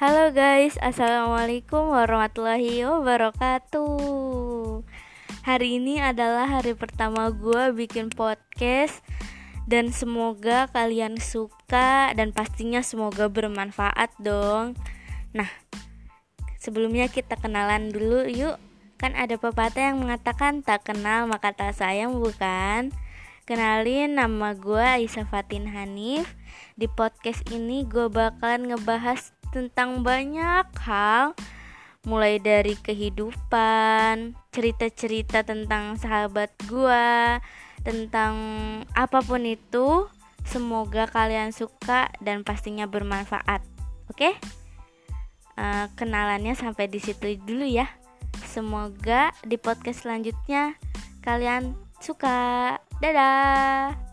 Halo guys, assalamualaikum warahmatullahi wabarakatuh. Hari ini adalah hari pertama gue bikin podcast, dan semoga kalian suka, dan pastinya semoga bermanfaat dong. Nah, sebelumnya kita kenalan dulu yuk. Kan ada pepatah yang mengatakan tak kenal maka tak sayang, bukan? Kenalin nama gue Aisyah Fatin Hanif Di podcast ini gue bakalan ngebahas tentang banyak hal Mulai dari kehidupan, cerita-cerita tentang sahabat gue Tentang apa pun itu Semoga kalian suka dan pastinya bermanfaat Oke? Uh, kenalannya sampai di situ dulu ya Semoga di podcast selanjutnya kalian suka. Dadah.